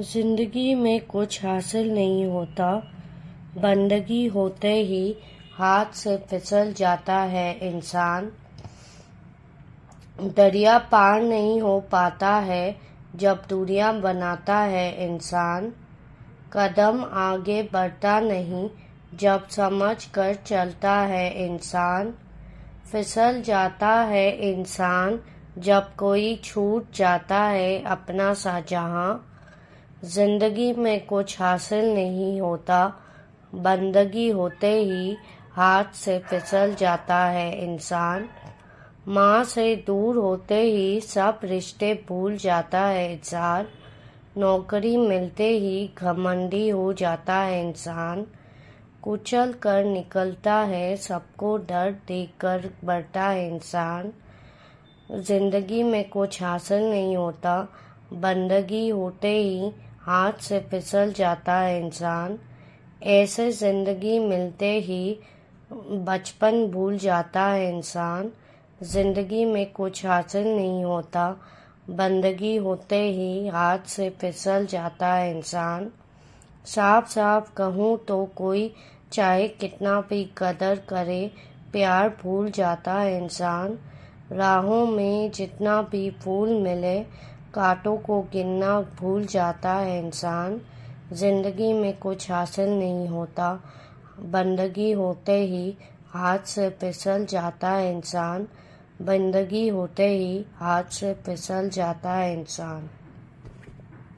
ज़िंदगी में कुछ हासिल नहीं होता। बंदगी होते ही हाथ से फिसल जाता है इंसान। दरिया पार नहीं हो पाता है जब दूरियाँ बनाता है इंसान। कदम आगे बढ़ता नहीं जब समझ कर चलता है इंसान। फिसल जाता है इंसान जब कोई छूट जाता है अपना सा जहाँ ज़िंदगी में कुछ हासिल नहीं होता, बंदगी होते ही हाथ से फिसल जाता है इंसान। माँ से दूर होते ही सब रिश्ते भूल जाता है इंसान। नौकरी मिलते ही घमंडी हो जाता है इंसान। कुचल कर निकलता है, सबको डर देकर बढ़ता है इंसान। ज़िंदगी में कुछ हासिल नहीं होता बंदगी होते ही हाथ से फिसल जाता है इंसान। ऐसे ज़िंदगी मिलते ही बचपन भूल जाता है इंसान। ज़िंदगी में कुछ हासिल नहीं होता। बंदगी होते ही हाथ से फिसल जाता है इंसान। साफ़ साफ़ कहूँ तो कोई चाहे कितना भी कदर करे, प्यार भूल जाता है इंसान। राहों में जितना भी फूल मिले कांटों को गिनना भूल जाता है इंसान। ज़िंदगी में कुछ हासिल नहीं होता। बंदगी होते ही हाथ से फिसल जाता है इंसान। बंदगी होते ही हाथ से फिसल जाता है इंसान।